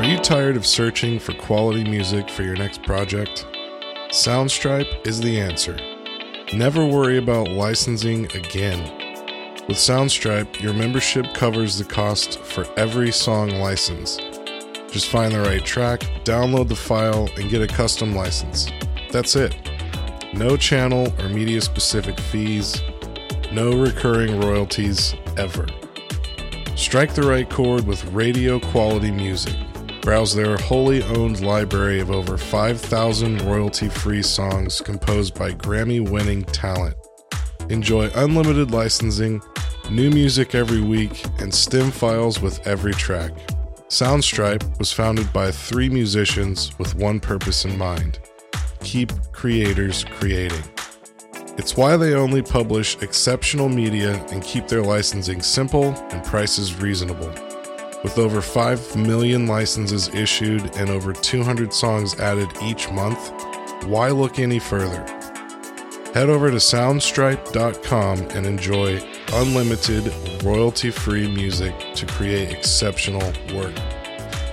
Are you tired of searching for quality music for your next project? Soundstripe is the answer. Never worry about licensing again. With Soundstripe, your membership covers the cost for every song license. Just find the right track, download the file, and get a custom license. That's it. No channel or media specific fees, no recurring royalties ever. Strike the right chord with radio quality music. Browse their wholly owned library of over 5,000 royalty free songs composed by Grammy winning talent. Enjoy unlimited licensing, new music every week, and stem files with every track. Soundstripe was founded by three musicians with one purpose in mind keep creators creating. It's why they only publish exceptional media and keep their licensing simple and prices reasonable. With over 5 million licenses issued and over 200 songs added each month, why look any further? Head over to soundstripe.com and enjoy unlimited, royalty free music to create exceptional work.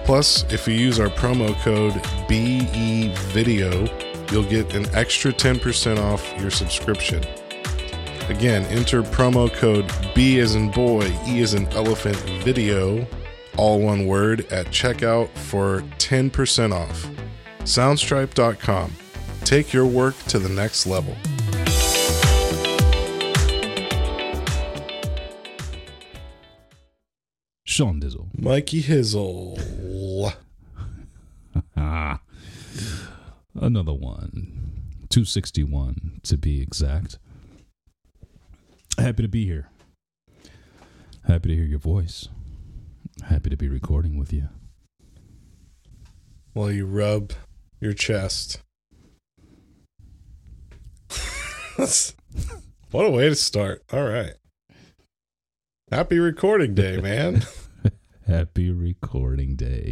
Plus, if you use our promo code BEVIDEO, you'll get an extra 10% off your subscription. Again, enter promo code B as in boy, E as in elephant video, all one word, at checkout for 10% off. Soundstripe.com. Take your work to the next level. Sean Dizzle. Mikey Hizzle. Ah, another one. 261 to be exact. Happy to be here. Happy to hear your voice. Happy to be recording with you. While you rub your chest. what a way to start. All right. Happy recording day, man. Happy recording day.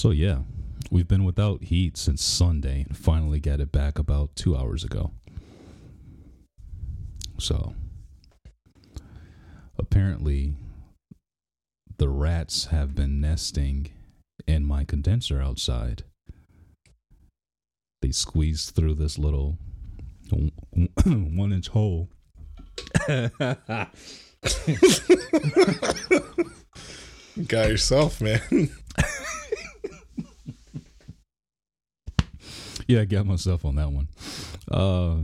So, yeah, we've been without heat since Sunday and finally got it back about two hours ago. So, apparently, the rats have been nesting in my condenser outside. They squeezed through this little one inch hole. Got yourself, man. Yeah, I got myself on that one. Uh,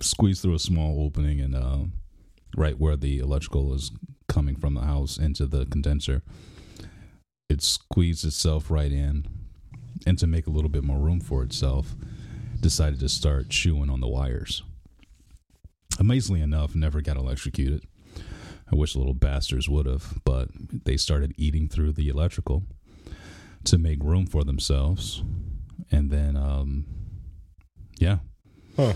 squeezed through a small opening and uh, right where the electrical is coming from the house into the condenser. It squeezed itself right in, and to make a little bit more room for itself, decided to start chewing on the wires. Amazingly enough, never got electrocuted. I wish the little bastards would have, but they started eating through the electrical to make room for themselves. And then, um, yeah, Huh.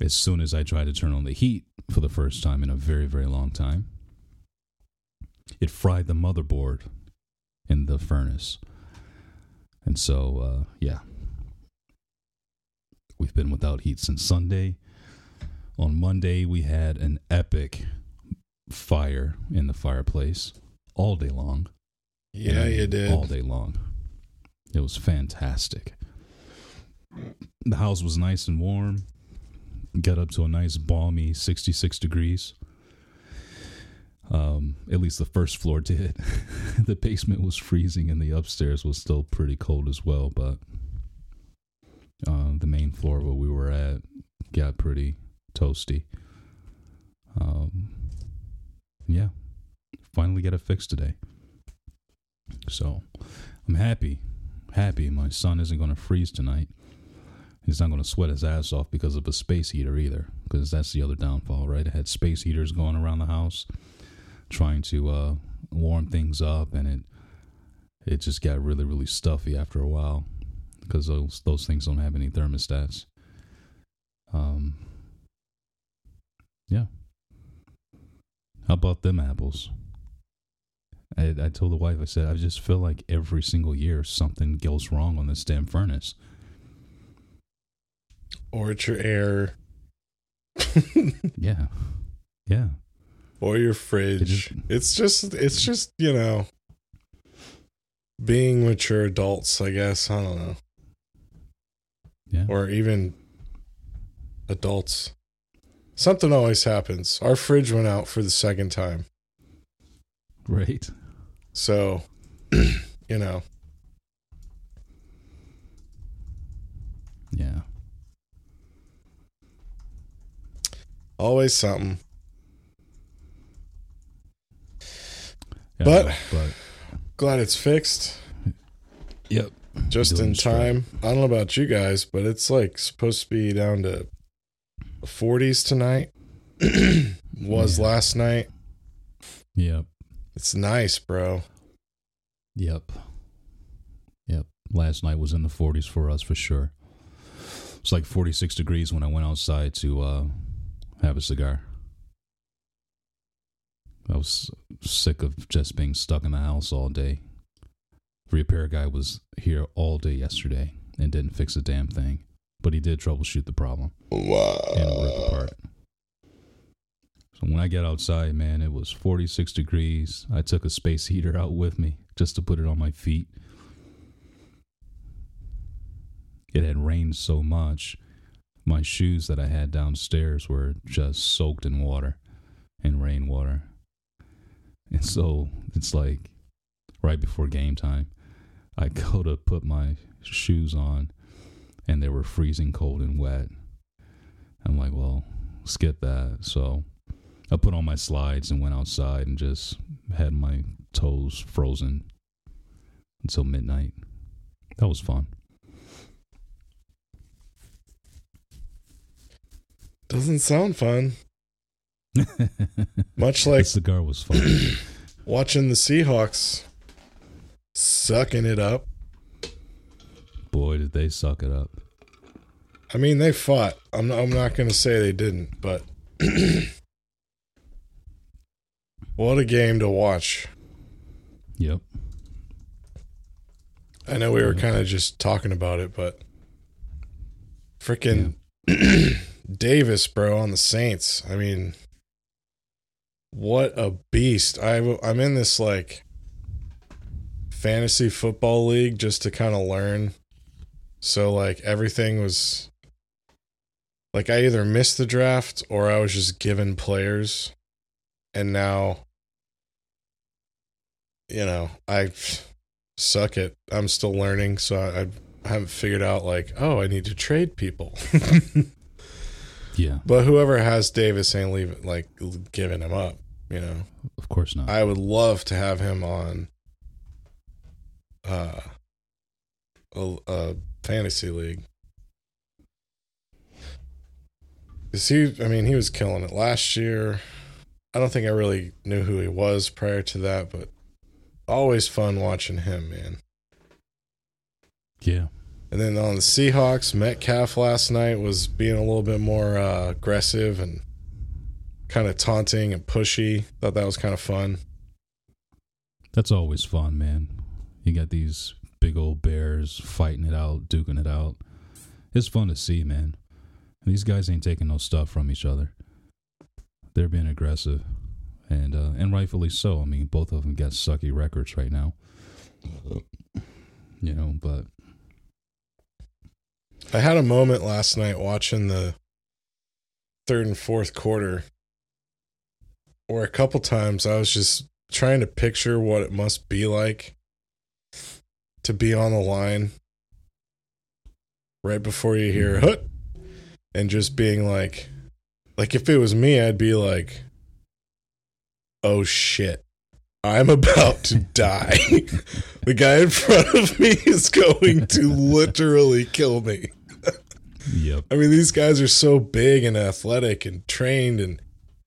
as soon as I tried to turn on the heat for the first time in a very, very long time, it fried the motherboard in the furnace. And so, uh, yeah, we've been without heat since Sunday. On Monday, we had an epic fire in the fireplace all day long. Yeah, you did. All day long. It was fantastic. The house was nice and warm. Got up to a nice balmy 66 degrees. Um, at least the first floor did. the basement was freezing and the upstairs was still pretty cold as well, but uh, the main floor where we were at got pretty toasty. Um, yeah, finally got it fixed today. So I'm happy, happy. My son isn't going to freeze tonight. He's not going to sweat his ass off because of a space heater either, because that's the other downfall, right? I had space heaters going around the house, trying to uh, warm things up, and it it just got really, really stuffy after a while because those those things don't have any thermostats. Um, yeah. How about them apples? I, I told the wife, I said, I just feel like every single year something goes wrong on this damn furnace. Or it's your air. yeah. Yeah. Or your fridge. just- it's just it's just, you know, being mature adults, I guess. I don't know. Yeah. Or even adults. Something always happens. Our fridge went out for the second time. Right. So, you know, Yeah. Always something. Yeah, But- but Glad it's fixed yep. just Doing in straight. time. I don't know about you guys, but it's like supposed to be down to 40s tonight. Was Yeah. last night. Yep. It's nice, bro. Yep. Yep. Last night was in the 40s for us for sure. It's like 46 degrees when I went outside to uh, have a cigar. I was sick of just being stuck in the house all day. Repair guy was here all day yesterday and didn't fix a damn thing, but he did troubleshoot the problem wow. and rip apart. So when I get outside, man, it was 46 degrees. I took a space heater out with me just to put it on my feet. It had rained so much, my shoes that I had downstairs were just soaked in water and rainwater. And so it's like right before game time, I go to put my shoes on and they were freezing cold and wet. I'm like, well, skip that. So I put on my slides and went outside and just had my toes frozen until midnight. That was fun. Doesn't sound fun. Much like the cigar was fun. watching the Seahawks sucking it up. Boy, did they suck it up. I mean, they fought. I'm not, I'm not going to say they didn't, but what a game to watch. Yep. I know we were kind of just talking about it, but freaking Davis, bro, on the Saints. I mean, what a beast. I, I'm in this like fantasy football league just to kind of learn. So, like, everything was like I either missed the draft or I was just given players. And now, you know, I suck it. I'm still learning, so I, I haven't figured out like, oh, I need to trade people. Yeah. but whoever has Davis ain't leaving like giving him up. You know, Of course not. I would love to have him on uh a, a fantasy league. Cause he, I mean, he was killing it last year. I don't think I really knew who he was prior to that, but always fun watching him, man. yeah. And then on the Seahawks, Metcalf last night was being a little bit more uh, aggressive and kind of taunting and pushy. Thought that was kind of fun. That's always fun, man. You got these big old bears fighting it out, duking it out. It's fun to see, man. These guys ain't taking no stuff from each other. They're being aggressive, and uh, and rightfully so. I mean, both of them got sucky records right now. You know, but I had a moment last night watching the third and fourth quarter where a couple times I was just trying to picture what it must be like to be on the line right before you hear hut and just being like like if it was me I'd be like oh shit I'm about to die. the guy in front of me is going to literally kill me. Yep. I mean, these guys are so big and athletic and trained, and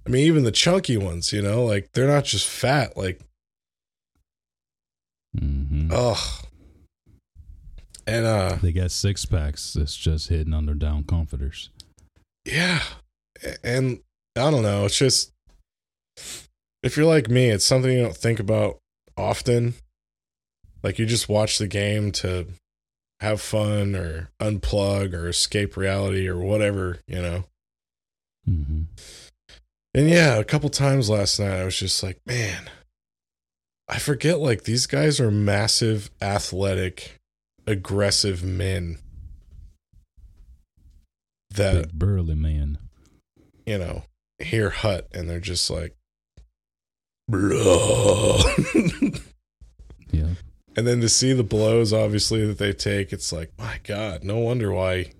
I mean, even the chunky ones, you know, like they're not just fat. Like, hmm ugh. And uh, They got six packs that's just hidden under down comforters. yeah, and I don't know. It's just if you're like me, it's something you don't think about often. Like you just watch the game to have fun or unplug or escape reality or whatever, you know. hmm And yeah, a couple times last night I was just like, man, I forget like these guys are massive, athletic, aggressive men that, Big burly man. you know, hear hut and they're just like bro. And then to see the blows obviously that they take, it's like, my God, no wonder why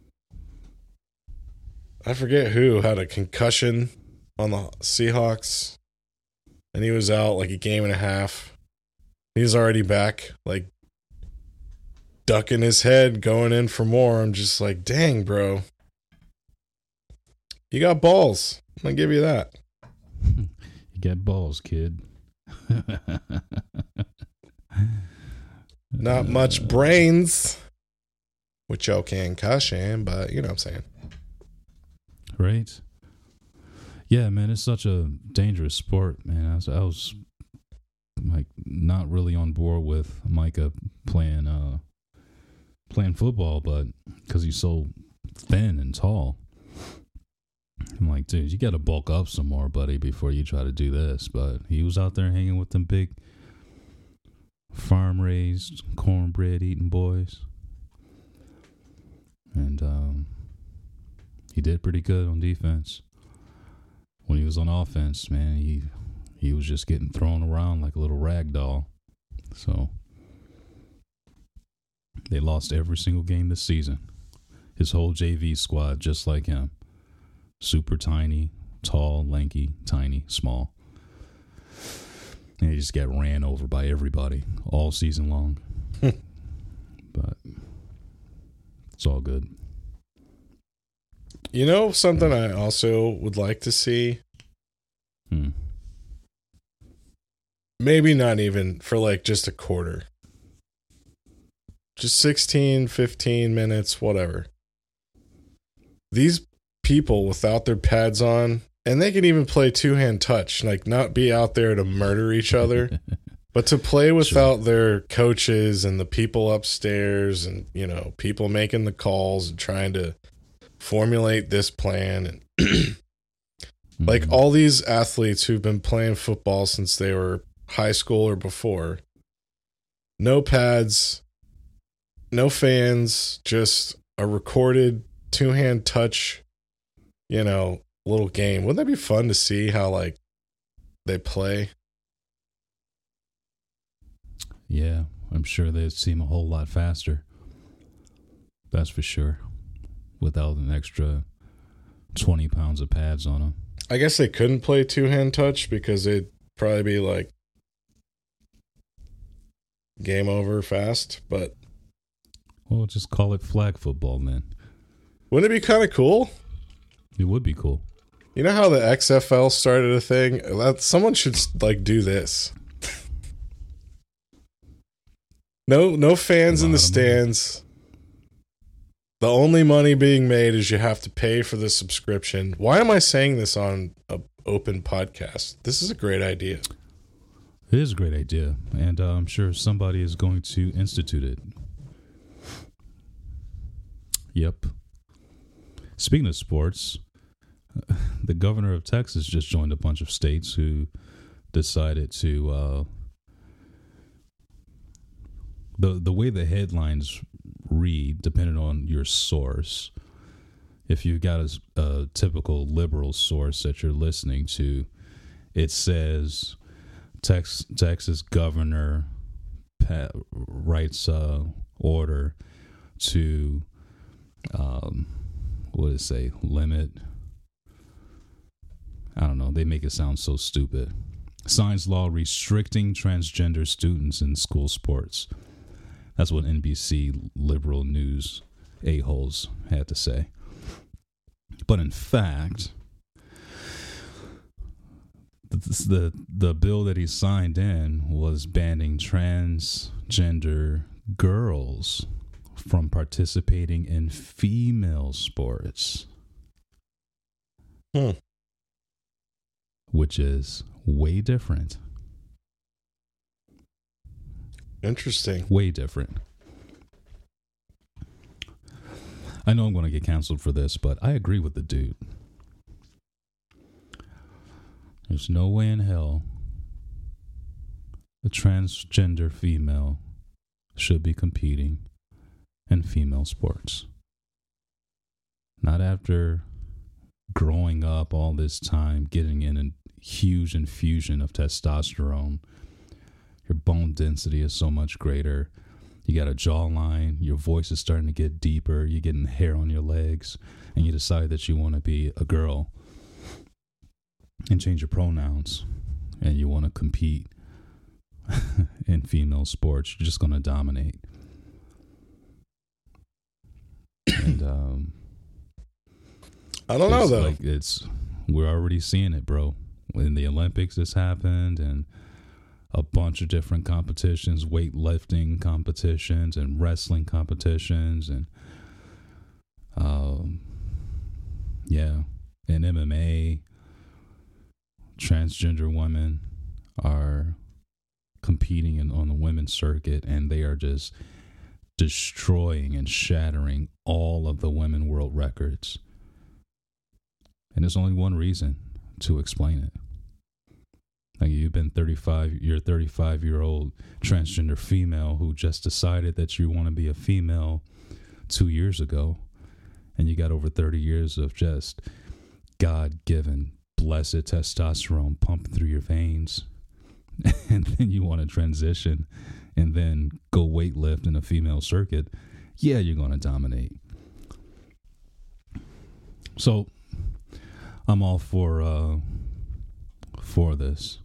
I forget who had a concussion on the Seahawks and he was out like a game and a half. He's already back, like ducking his head, going in for more. I'm just like, dang, bro. You got balls. I'm gonna give you that. you got balls, kid. Not much brains. With your concussion, but you know what I'm saying. right? Yeah, man, it's such a dangerous sport, man. I was, I was like not really on board with Micah playing uh playing football, but because he's so thin and tall, I'm like, dude, you got to bulk up some more, buddy, before you try to do this. But he was out there hanging with them big farm raised cornbread eating boys, and um, he did pretty good on defense when he was on offense, man, he he was just getting thrown around like a little rag doll. So they lost every single game this season. His whole JV squad just like him. Super tiny, tall, lanky, tiny, small. He just got ran over by everybody all season long. but it's all good. You know something I also would like to see? Hmm. Maybe not even for like just a quarter. Just 16, 15 minutes, whatever. These people without their pads on, and they can even play two hand touch, like not be out there to murder each other, but to play without their coaches and the people upstairs and, you know, people making the calls and trying to formulate this plan and like Mhm. all these athletes who've been playing football since they were high school or before no pads no fans just a recorded two-hand touch you know little game wouldn't that be fun to see how like they play Yeah, I'm sure they'd seem a whole lot faster. That's for sure. Without an extra 20 pounds of pads on them. i guess they couldn't play two-hand touch because it'd probably be like game over fast but Well, just call it flag football then. wouldn't it be kind of cool It would be cool. You know how the XFL started a thing? That someone should like do this. No, no fans in the Lot of money. stands. The only money being made is you have to pay for the subscription. Why am I saying this on a open podcast? This is a great idea. It is a great idea, and uh, I'm sure somebody is going to institute it. Yep. Speaking of sports, the governor of Texas just joined a bunch of states who decided to. Uh, the the way the headlines read, depending on your source, if you've got a, a typical liberal source that you're listening to, it says Tex, Texas governor pa- writes uh, order to um, what it say limit. I don't know. They make it sound so stupid. signs law restricting transgender students in school sports. That's what NBC liberal news a-holes had to say. But in fact, the the bill that he signed in was banning transgender girls from participating in female sports. Hmm. Which is way different. Interesting. Way different. I know I'm going to get canceled for this, but I agree with the dude. There's no way in hell a transgender female should be competing in female sports. Not after growing up all this time, getting in a huge infusion of testosterone. Your bone density is so much greater. You got a jawline, your voice is starting to get deeper, you're getting hair on your legs, and you decide that you want to be a girl and change your pronouns and you want to compete in female sports, you're just going to dominate. And um, I don't know though. Like it's we're already seeing it, bro. In the Olympics, this happened, and a bunch of different competitions, weightlifting competitions, and wrestling competitions, and um, yeah, in MMA, transgender women are competing in, on the women's circuit, and they are just destroying and shattering all of the women world records. And there's only one reason to explain it. Like you've been 35, you're a 35 year old transgender female who just decided that you want to be a female two years ago, and you got over 30 years of just God given, blessed testosterone pumping through your veins, and then you want to transition and then go weightlift in a female circuit. Yeah, you're going to dominate. So I'm all for uh for this.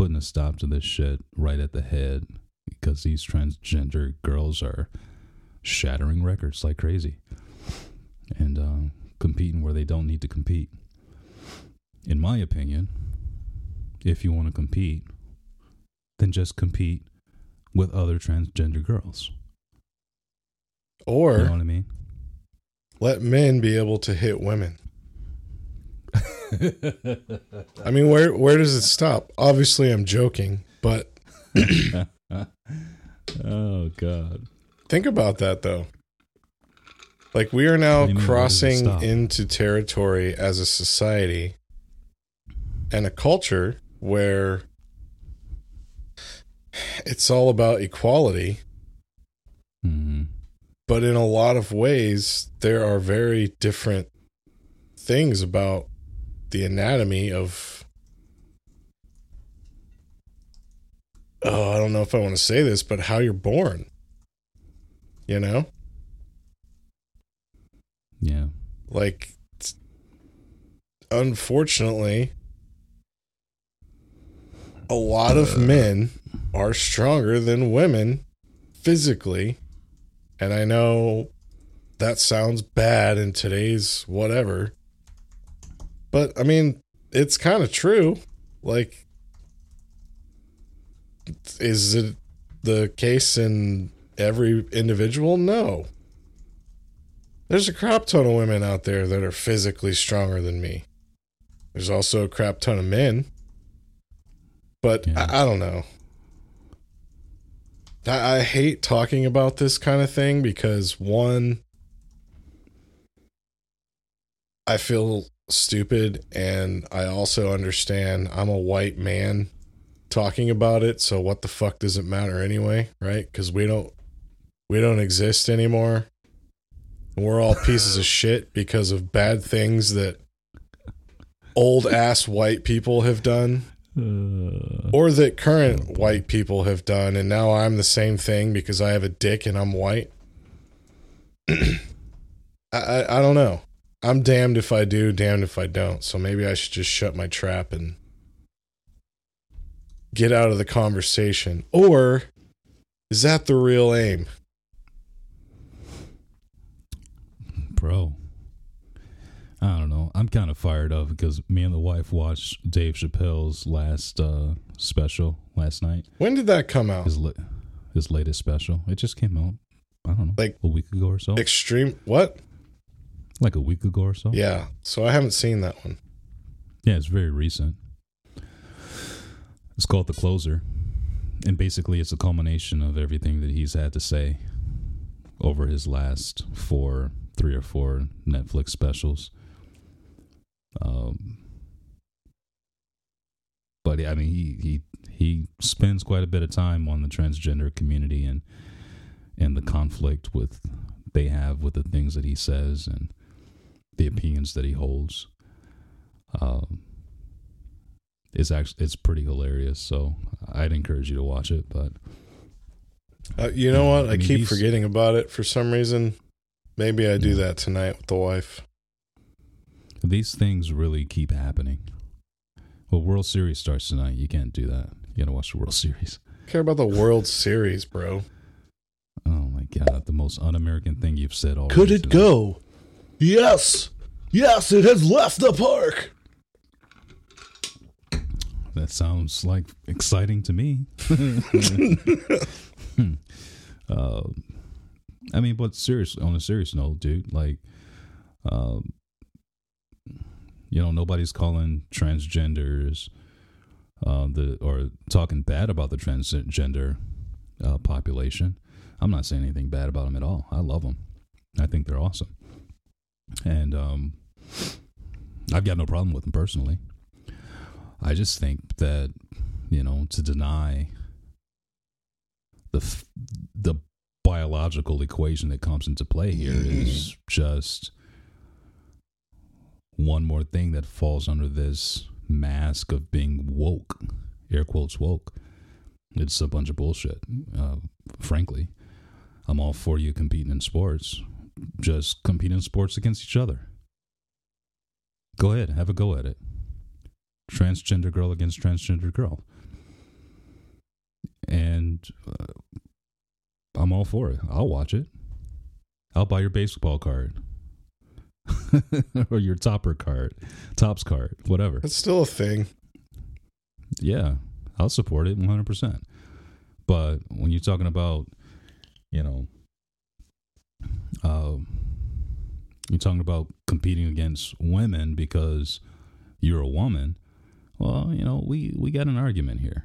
Putting a stop to this shit right at the head because these transgender girls are shattering records like crazy and uh, competing where they don't need to compete. In my opinion, if you want to compete, then just compete with other transgender girls. or You know what I mean? let men be able to hit women. I mean, where where does it stop? Obviously, I'm joking, but oh God. think about that though. Like we are now What do you mean, where does it crossing into territory as a society and a culture where it's all about equality, hmm but in a lot of ways there are very different things about the anatomy of oh i don't know if i want to say this but how you're born you know Yeah. like unfortunately a lot of uh. men are stronger than women physically and i know that sounds bad in today's whatever but i mean it's kind of true like is it the case in every individual no there's a crap ton of women out there that are physically stronger than me. There's also a crap ton of men. But Yeah. I, I don't know. I, I hate talking about this kind of thing because one, I feel stupid and I also understand I'm a white man talking about it, so what the fuck does it matter anyway, right? Cuz we don't we don't exist anymore. We're all pieces of shit because of bad things that old ass white people have done Uh, or that current white people have done and now I'm the same thing because I have a dick and I'm white. I, I I don't know. I'm damned if I do, damned if I don't. So maybe I should just shut my trap and get out of the conversation? Or is that the real aim? Bro. I don't know. I'm kind of fired up because me and the wife watched Dave Chappelle's last uh, special last night. When did that come out? His li- his latest special. It just came out. I don't know, Like- a week ago or so. Extreme what? Like a week ago or so. Yeah. So I haven't seen that one. Yeah, it's very recent. It's called The Closer. And basically, it's a culmination of everything that he's had to say over his last four, three or four Netflix specials. Um, but I mean, he, he he spends quite a bit of time on the transgender community and and the conflict with they have with the things that he says and the opinions that he holds um, it's actually it's pretty hilarious. So I'd encourage you to watch it. But Uh, you know what? I I mean, keep forgetting about it for some reason. Maybe I do Yeah. that tonight with the wife. these things really keep happening. Well, World Series starts tonight. You can't do that. You gotta watch the World Series. care about the World Series, bro. Oh my god, the most un-American thing you've said all. Could it go? Yes. Yes, it has left the park. That sounds like exciting to me. uh, I mean, but serious on a serious note, dude. Like, um, you know, nobody's calling transgenders uh, the or talking bad about the transgender uh, population. I'm not saying anything bad about them at all. I love them. I think they're awesome, and um, I've got no problem with them personally. I just think that you know to deny the f- the biological equation that comes into play here is just one more thing that falls under this mask of being woke, air quotes woke. It's a bunch of bullshit. Uh, frankly, I'm all for you competing in sports. Just compete in sports against each other. Go ahead, have a go at it transgender girl against transgender girl. And uh, I'm all for it. I'll watch it. I'll buy your baseball card or your topper card, Topps card, whatever. It's still a thing. Yeah, I'll support it 100%. But when you're talking about, you know, uh, you're talking about competing against women because you're a woman, well, you know, we we got an argument here.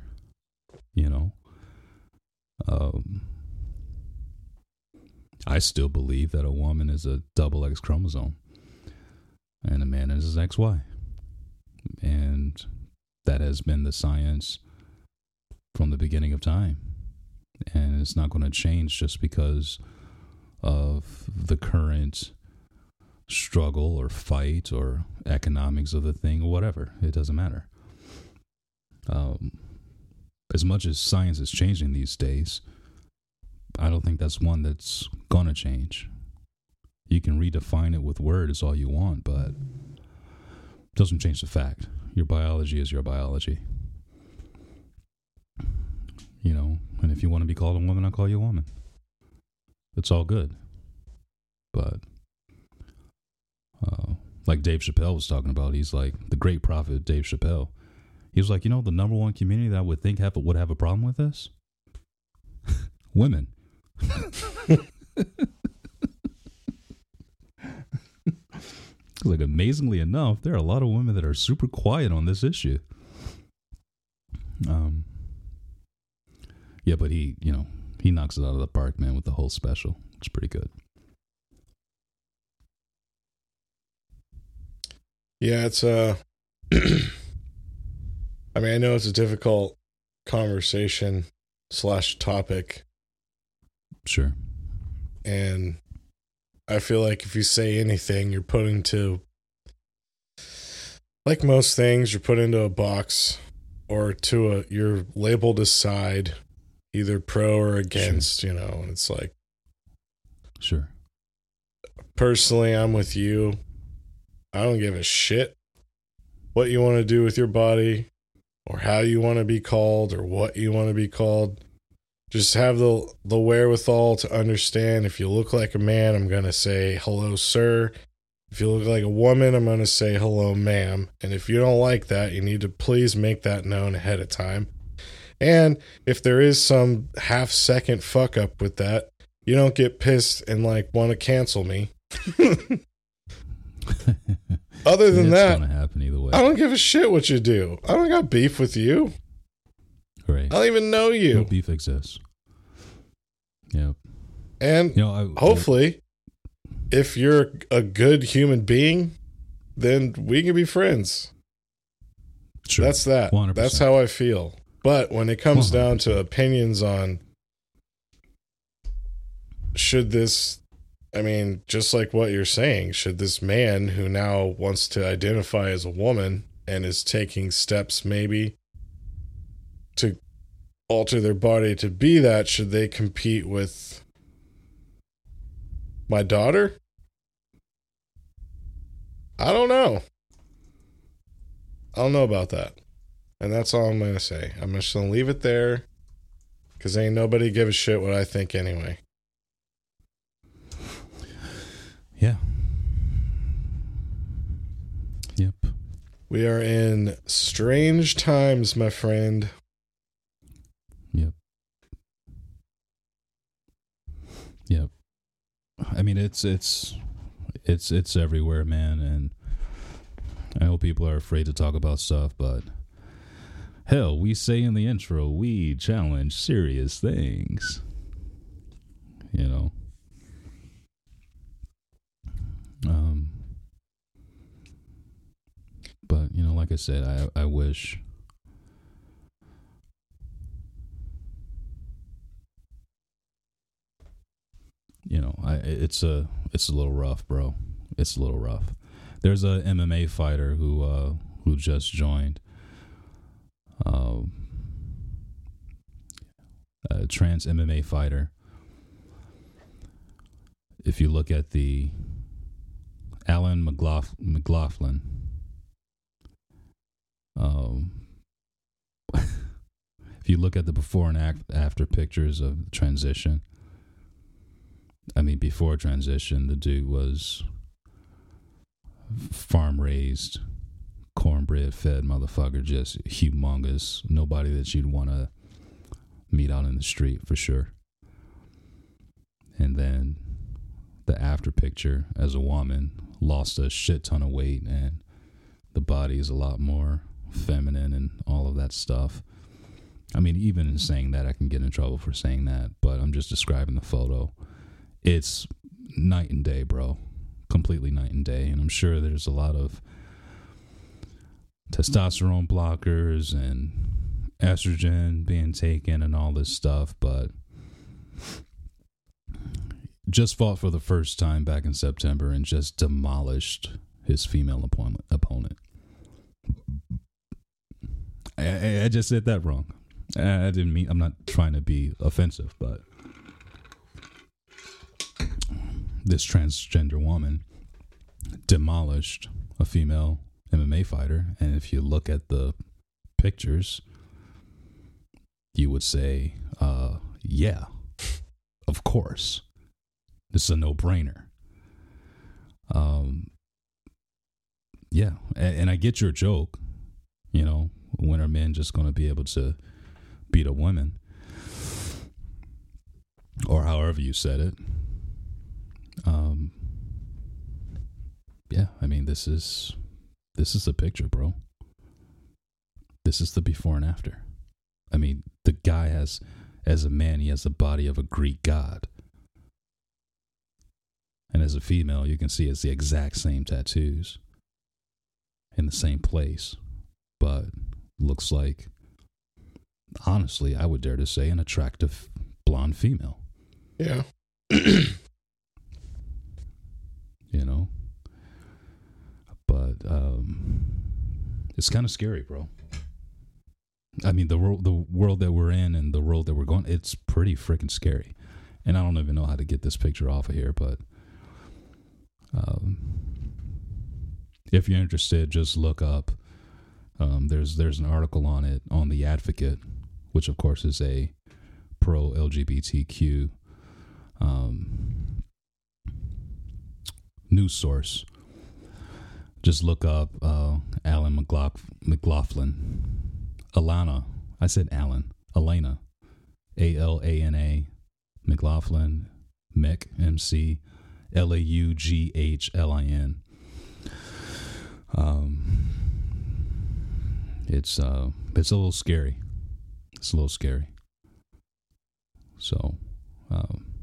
You know, um, I still believe that a woman is a double X chromosome, and a man is his XY, and that has been the science from the beginning of time, and it's not going to change just because of the current struggle or fight or economics of the thing or whatever. It doesn't matter um, as much as science is changing these days, I don't think that's one that's gonna change. You can redefine it with words all you want, but it doesn't change the fact. Your biology is your biology. You know, and if you want to be called a woman, I'll call you a woman. It's all good. But uh, like Dave Chappelle was talking about, he's like the great prophet Dave Chappelle. He was like, you know, the number one community that I would think have would have a problem with this, women. like amazingly enough, there are a lot of women that are super quiet on this issue. Um, yeah, but he, you know, he knocks it out of the park, man, with the whole special. It's pretty good. Yeah, it's uh I mean, I know it's a difficult conversation slash topic, Sure. and I feel like if you say anything, you're put into like most things, you're put into a box or to a you're labeled aside side, either pro or against, you know, and it's like Sure. personally I'm with you. I don't give a shit what you want to do with your body. or how you want to be called or what you want to be called. Just have the the wherewithal to understand if you look like a man, I'm going to say hello sir. If you look like a woman, I'm going to say hello ma'am. And if you don't like that, you need to please make that known ahead of time. And if there is some half second fuck up with that, you don't get pissed and like want to cancel me. Other than it's that, gonna happen either way. I don't give a shit what you do. I don't got beef with you. Right. I don't even know you. No beef exists. Yeah. And You know, I, hopefully, if you're a good human being, then we can be friends. sure. That's that. 100%. That's how I feel. But when it comes hmm. down to opinions on should this I mean, just like what you're saying, should this man who now wants to identify as a woman and is taking steps maybe to alter their body to be that, should they compete with my daughter? I don't know. I don't know about that. And that's all I'm going to say. I'm just going to leave it there because ain't nobody give a shit what I think anyway. Yeah. Yep. We are in strange times, my friend. Yep. Yep. I mean, it's it's it's it's everywhere, man, and I know people are afraid to talk about stuff, but hell, we say in the intro, we challenge serious things. You know. Um but you know, like I said, I I wish you know, I it's a it's a little rough, bro. It's a little rough. There's a MMA fighter who uh who just joined. Um a trans MMA fighter. If you look at the Alan McLaugh- McLaughlin, um, if you look at the before and after pictures of transition, I mean, before transition, the dude was farm raised, cornbread fed motherfucker, just humongous. Nobody that you'd want to meet out in the street for sure. And then the after picture as a woman lost a shit ton of weight and the body is a lot more feminine and all of that stuff. I mean, even in saying that, I can get in trouble for saying that, but I'm just describing the photo it's night and day, bro. Completely night and day. And I'm sure there's a lot of testosterone blockers and estrogen being taken and all this stuff, but just fought for the first time back in September and just demolished his female opponent. opponent. I, I, just said that wrong. I didn't mean, I'm not trying to be offensive, but this transgender woman demolished a female MMA fighter. And if you look at the pictures, you would say, uh, yeah, of course. This is a no brainer. Um, yeah. And, and I get your joke. You know, when are men just going to be able to beat a woman? Or however you said it. Um, yeah, I mean, this is this is the picture, bro. This is the before and after. I mean, the guy has, as a man, he has the body of a Greek god, and as a female, you can see it's the exact same tattoos in the same place, but looks like, honestly, I would dare to say, an attractive blonde female. Yeah. you know but um it's kind of scary bro i mean the world the world that we're in and the world that we're going it's pretty freaking scary and i don't even know how to get this picture off of here but um if you're interested just look up Um, there's there's an article on it on the Advocate, which of course is a pro LGBTQ um, news source. Just look up uh, Alan McLaughlin, Alana. I said Alan, Elena, A L A N A, McLaughlin, Mick, M C, L A U G H L I N. Um, it's uh, it's a little scary. It's a little scary. So, um,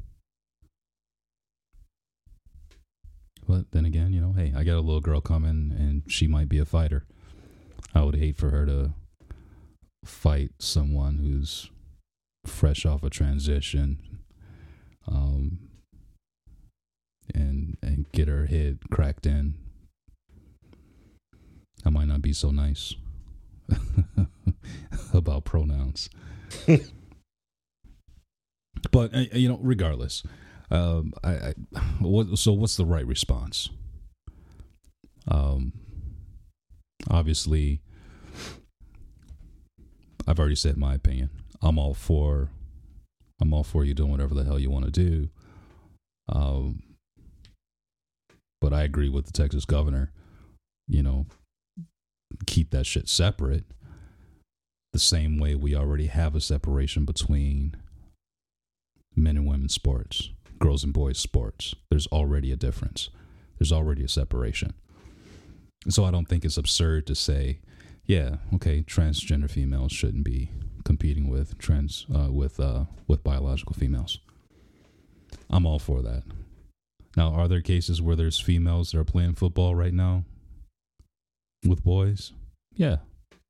but then again, you know, hey, I got a little girl coming, and she might be a fighter. I would hate for her to fight someone who's fresh off a transition, um, and and get her head cracked in. I might not be so nice about pronouns. but uh, you know, regardless, um, I, I what, so what's the right response? Um, obviously, I've already said my opinion. I'm all for, I'm all for you doing whatever the hell you want to do. Um, but I agree with the Texas governor. You know, keep that shit separate. The same way we already have a separation between men and women's sports, girls and boys sports. There's already a difference. There's already a separation. So I don't think it's absurd to say, yeah, okay, transgender females shouldn't be competing with trans uh, with uh, with biological females. I'm all for that. Now, are there cases where there's females that are playing football right now with boys? Yeah,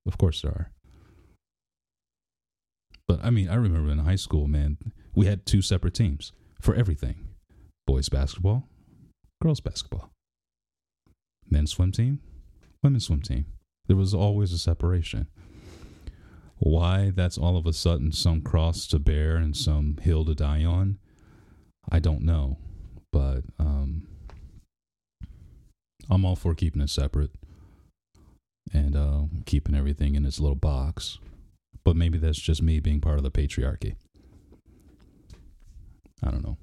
of course there are. But I mean, I remember in high school, man, we had two separate teams for everything boys basketball, girls basketball, men's swim team, women's swim team. There was always a separation. Why that's all of a sudden some cross to bear and some hill to die on, I don't know. But um, I'm all for keeping it separate and uh, keeping everything in its little box. But maybe that's just me being part of the patriarchy. I don't know.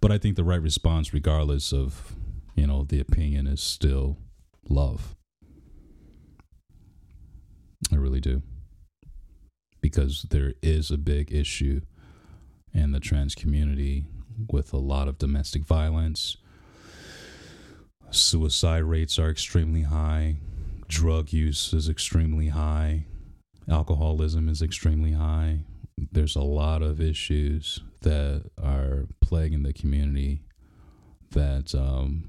But I think the right response, regardless of, you know, the opinion, is still love. I really do. Because there is a big issue in the trans community with a lot of domestic violence. Suicide rates are extremely high. Drug use is extremely high. Alcoholism is extremely high. There's a lot of issues that are plaguing the community that um,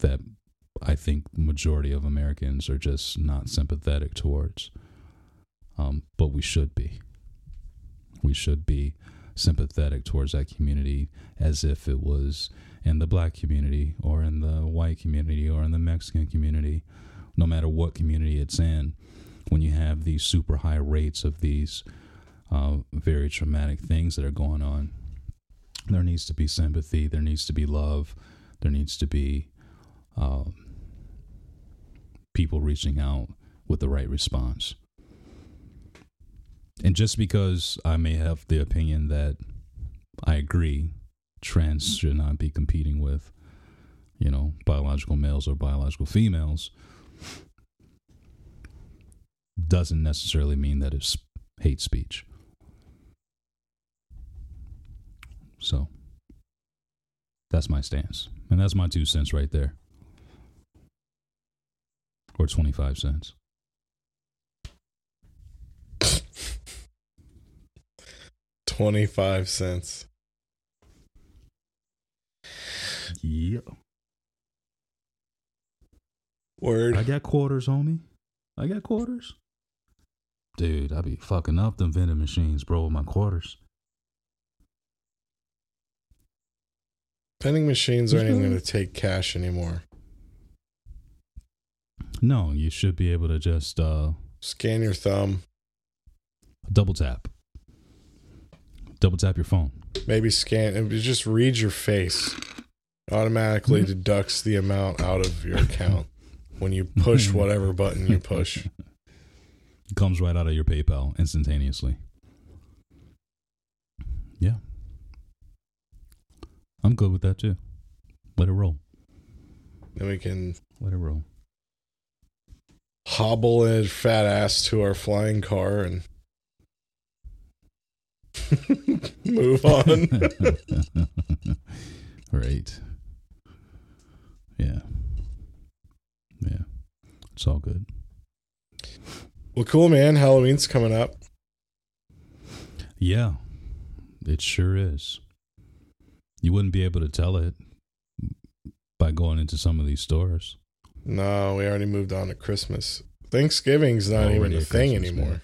that I think majority of Americans are just not sympathetic towards. Um, but we should be. We should be sympathetic towards that community as if it was in the black community or in the white community or in the Mexican community, no matter what community it's in. When you have these super high rates of these uh, very traumatic things that are going on, there needs to be sympathy, there needs to be love, there needs to be um, people reaching out with the right response. And just because I may have the opinion that I agree trans should not be competing with, you know, biological males or biological females, doesn't necessarily mean that it's hate speech. So that's my stance. And that's my two cents right there or 25 cents. Twenty-five cents. Yeah. Word. I got quarters homie. I got quarters. Dude, I be fucking up them vending machines, bro, with my quarters. Vending machines aren't even going to take cash anymore. No, you should be able to just uh, Scan your thumb. double tap. Double tap your phone. Maybe scan. and just read your face. Automatically Mhm. deducts the amount out of your account. when you push whatever button you push. It comes right out of your PayPal instantaneously. Yeah. I'm good with that too. Let it roll. Then we can Let it roll. hobble a fat ass to our flying car and move on. right. Yeah. Yeah. It's all good. well, cool, man. Halloween's coming up. Yeah. It sure is. You wouldn't be able to tell it by going into some of these stores. No, we already moved on to Christmas. Thanksgiving's not even Already a a thing Christmas, anymore. man.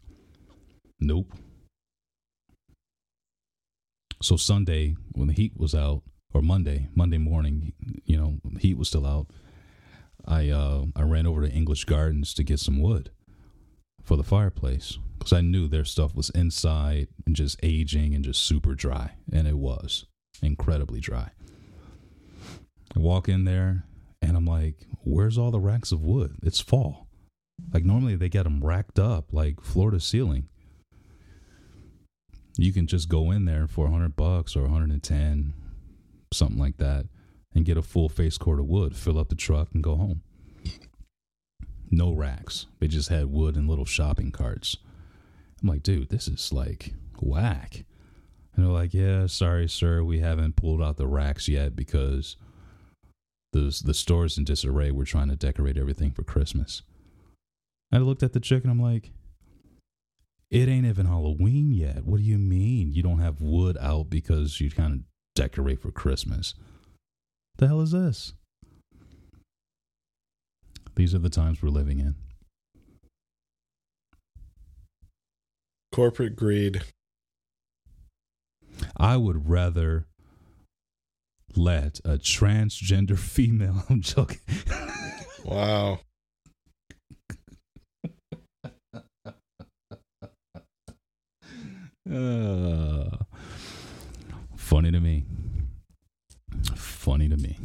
Nope. So Sunday, when the heat was out, or Monday, Monday morning, you know, heat was still out. I uh, I ran over to English Gardens to get some wood for the fireplace because I knew their stuff was inside and just aging and just super dry, and it was incredibly dry. I walk in there and I'm like, "Where's all the racks of wood? It's fall." Like normally they get them racked up like floor to ceiling. You can just go in there for 100 bucks or 110, something like that, and get a full face cord of wood, fill up the truck, and go home. No racks. They just had wood in little shopping carts. I'm like, dude, this is like whack. And they're like, yeah, sorry, sir, we haven't pulled out the racks yet because the the store's in disarray. We're trying to decorate everything for Christmas. I looked at the chick and I'm like, it ain't even Halloween yet. What do you mean you don't have wood out because you kind of decorate for Christmas? The hell is this? These are the times we're living in. Corporate greed. I would rather let a transgender female, I'm joking, Wow. Uh, funny to me. Funny to me.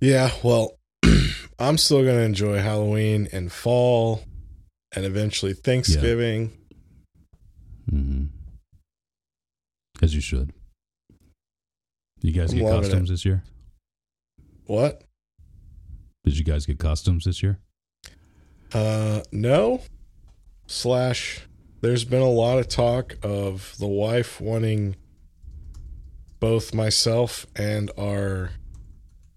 Yeah, well, I'm still going to enjoy Halloween and fall and eventually Thanksgiving. hmm As you should. You guys I'm get costumes this year? What? Did you guys get costumes this year? Uh, no. Slash, there's been a lot of talk of the wife wanting both myself and our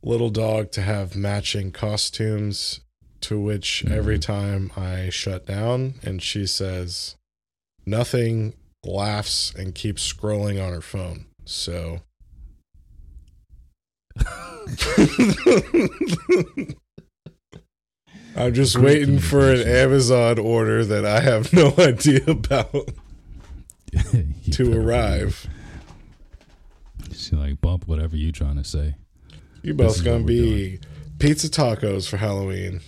little dog to have matching costumes. To which every Mhm. time I shut down and she says nothing, laughs, and keeps scrolling on her phone. So. I'm just waiting for an. Amazon order that I have no idea about to arrive. She's like, bump whatever you trying to say. You both gonna be pizza tacos for Halloween.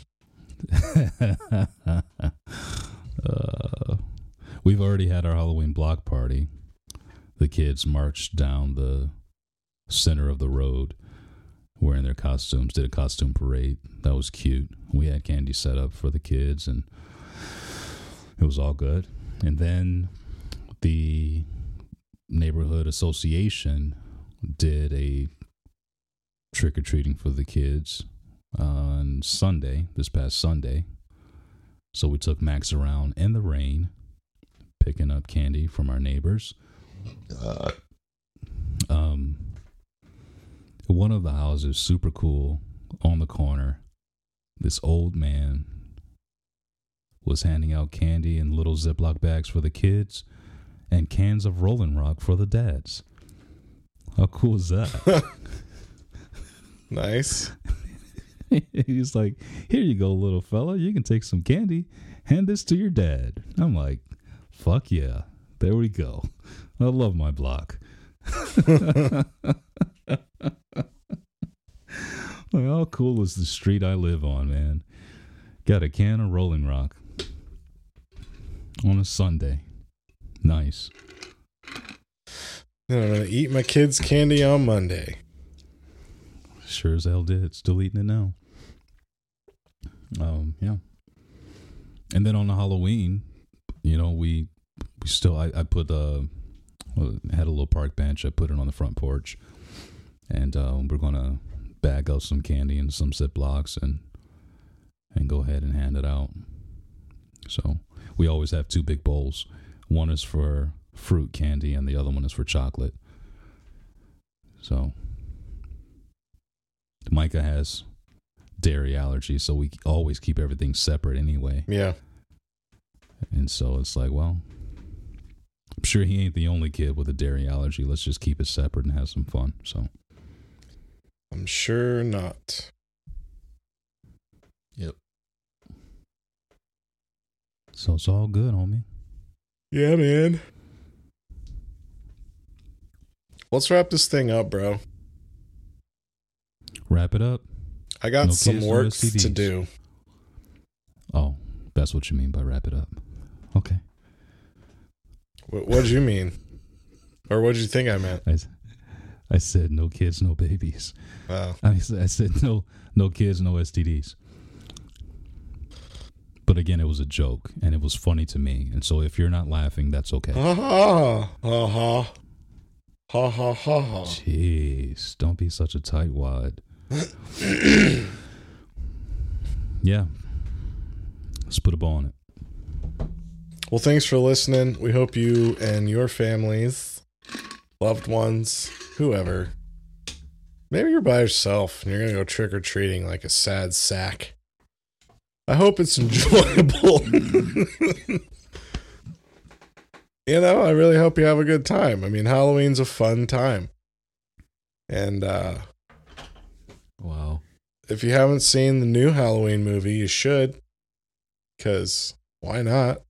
uh, we've already had our Halloween block party. The kids marched down the center of the road wearing their costumes, did a costume parade. That was cute. We had candy set up for the kids, and it was all good. And then the neighborhood association did a trick or treating for the kids on Sunday, this past Sunday. So we took Max around in the rain, picking up candy from our neighbors. Um, one of the houses, super cool, on the corner. This old man was handing out candy in little Ziploc bags for the kids and cans of Rolling Rock for the dads. How cool is that? Nice. He's like, Here you go, little fella. You can take some candy. Hand this to your dad. I'm like, Fuck yeah. There we go. I love my block. like, how cool is the street I live on, man? Got a can of Rolling Rock on a Sunday. Nice. Then I'm gonna eat my kids' candy on Monday. Sure as hell did. Still eating it now. Um, yeah. And then on the Halloween, you know, we we still I, I put uh had a little park bench. I put it on the front porch, and uh, we're gonna bag out some candy and some Ziplocs and and go ahead and hand it out. So we always have two big bowls. One is for fruit candy, and the other one is for chocolate. So Micah has dairy allergy, so we always keep everything separate anyway. Yeah. And so it's like, well, I'm sure he ain't the only kid with a dairy allergy. Let's just keep it separate and have some fun. So, I'm sure not. yep. So it's all good, homie. Yeah, man. Let's wrap this thing up, bro. Wrap it up. I got No some kids, work to do. Oh, that's what you mean by wrap it up. Okay. What what did you mean? Or what did you think I meant? I, I said no kids, no babies. Oh. I, said- I said no, no kids, no STDs. But again, it was a joke, and it was funny to me. And so, if you're not laughing, that's okay. Ha ha ha ha. Ha ha ha ha. Jeez, don't be such a tightwad. yeah. Let's put a ball on it. Well, thanks for listening. We hope you and your families, loved ones, whoever. Maybe you're by yourself and you're going to go trick or treating like a sad sack. I hope it's enjoyable. you know, I really hope you have a good time. I mean, Halloween's a fun time. And uh Wow. if you haven't seen the new Halloween movie, you should. Because why not?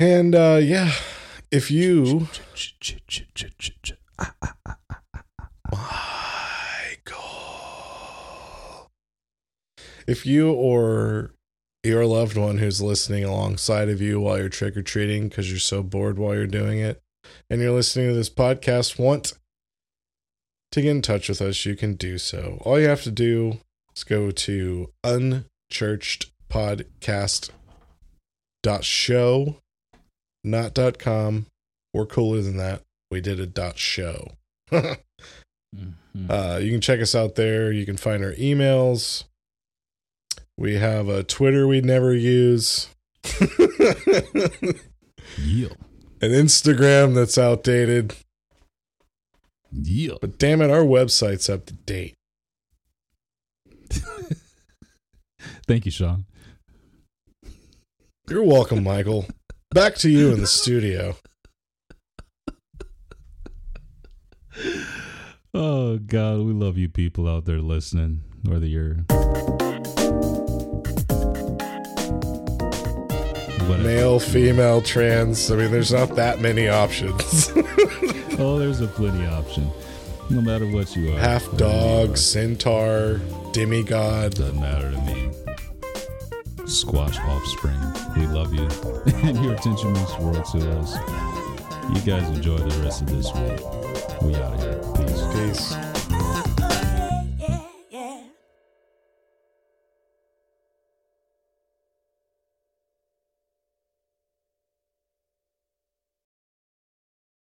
And uh yeah, if you if you or your loved one who's listening alongside of you while you're trick or treating because you're so bored while you're doing it, and you're listening to this podcast, want to get in touch with us, you can do so. All you have to do is go to unchurchedpodcast.show, not dot .com. We're cooler than that. We did a dot .show. Mhm. Uh, you can check us out there. You can find our emails. We have a Twitter we never use, an. Instagram that's outdated. Yeah. But damn it, our website's up to date. Thank you, Sean. You're welcome, Michael. Back to you in the studio. Oh God, we love you people out there listening, whether you're whatever. Male, female, trans. I mean, there's not that many options. Oh, there's a plenty option. No matter what you are, Half dog, centaur, demigod. doesn't matter to me. Squash offspring, we love you, and your attention means the world to us. You guys enjoy the rest of this week. We out of here. Peace. Peace.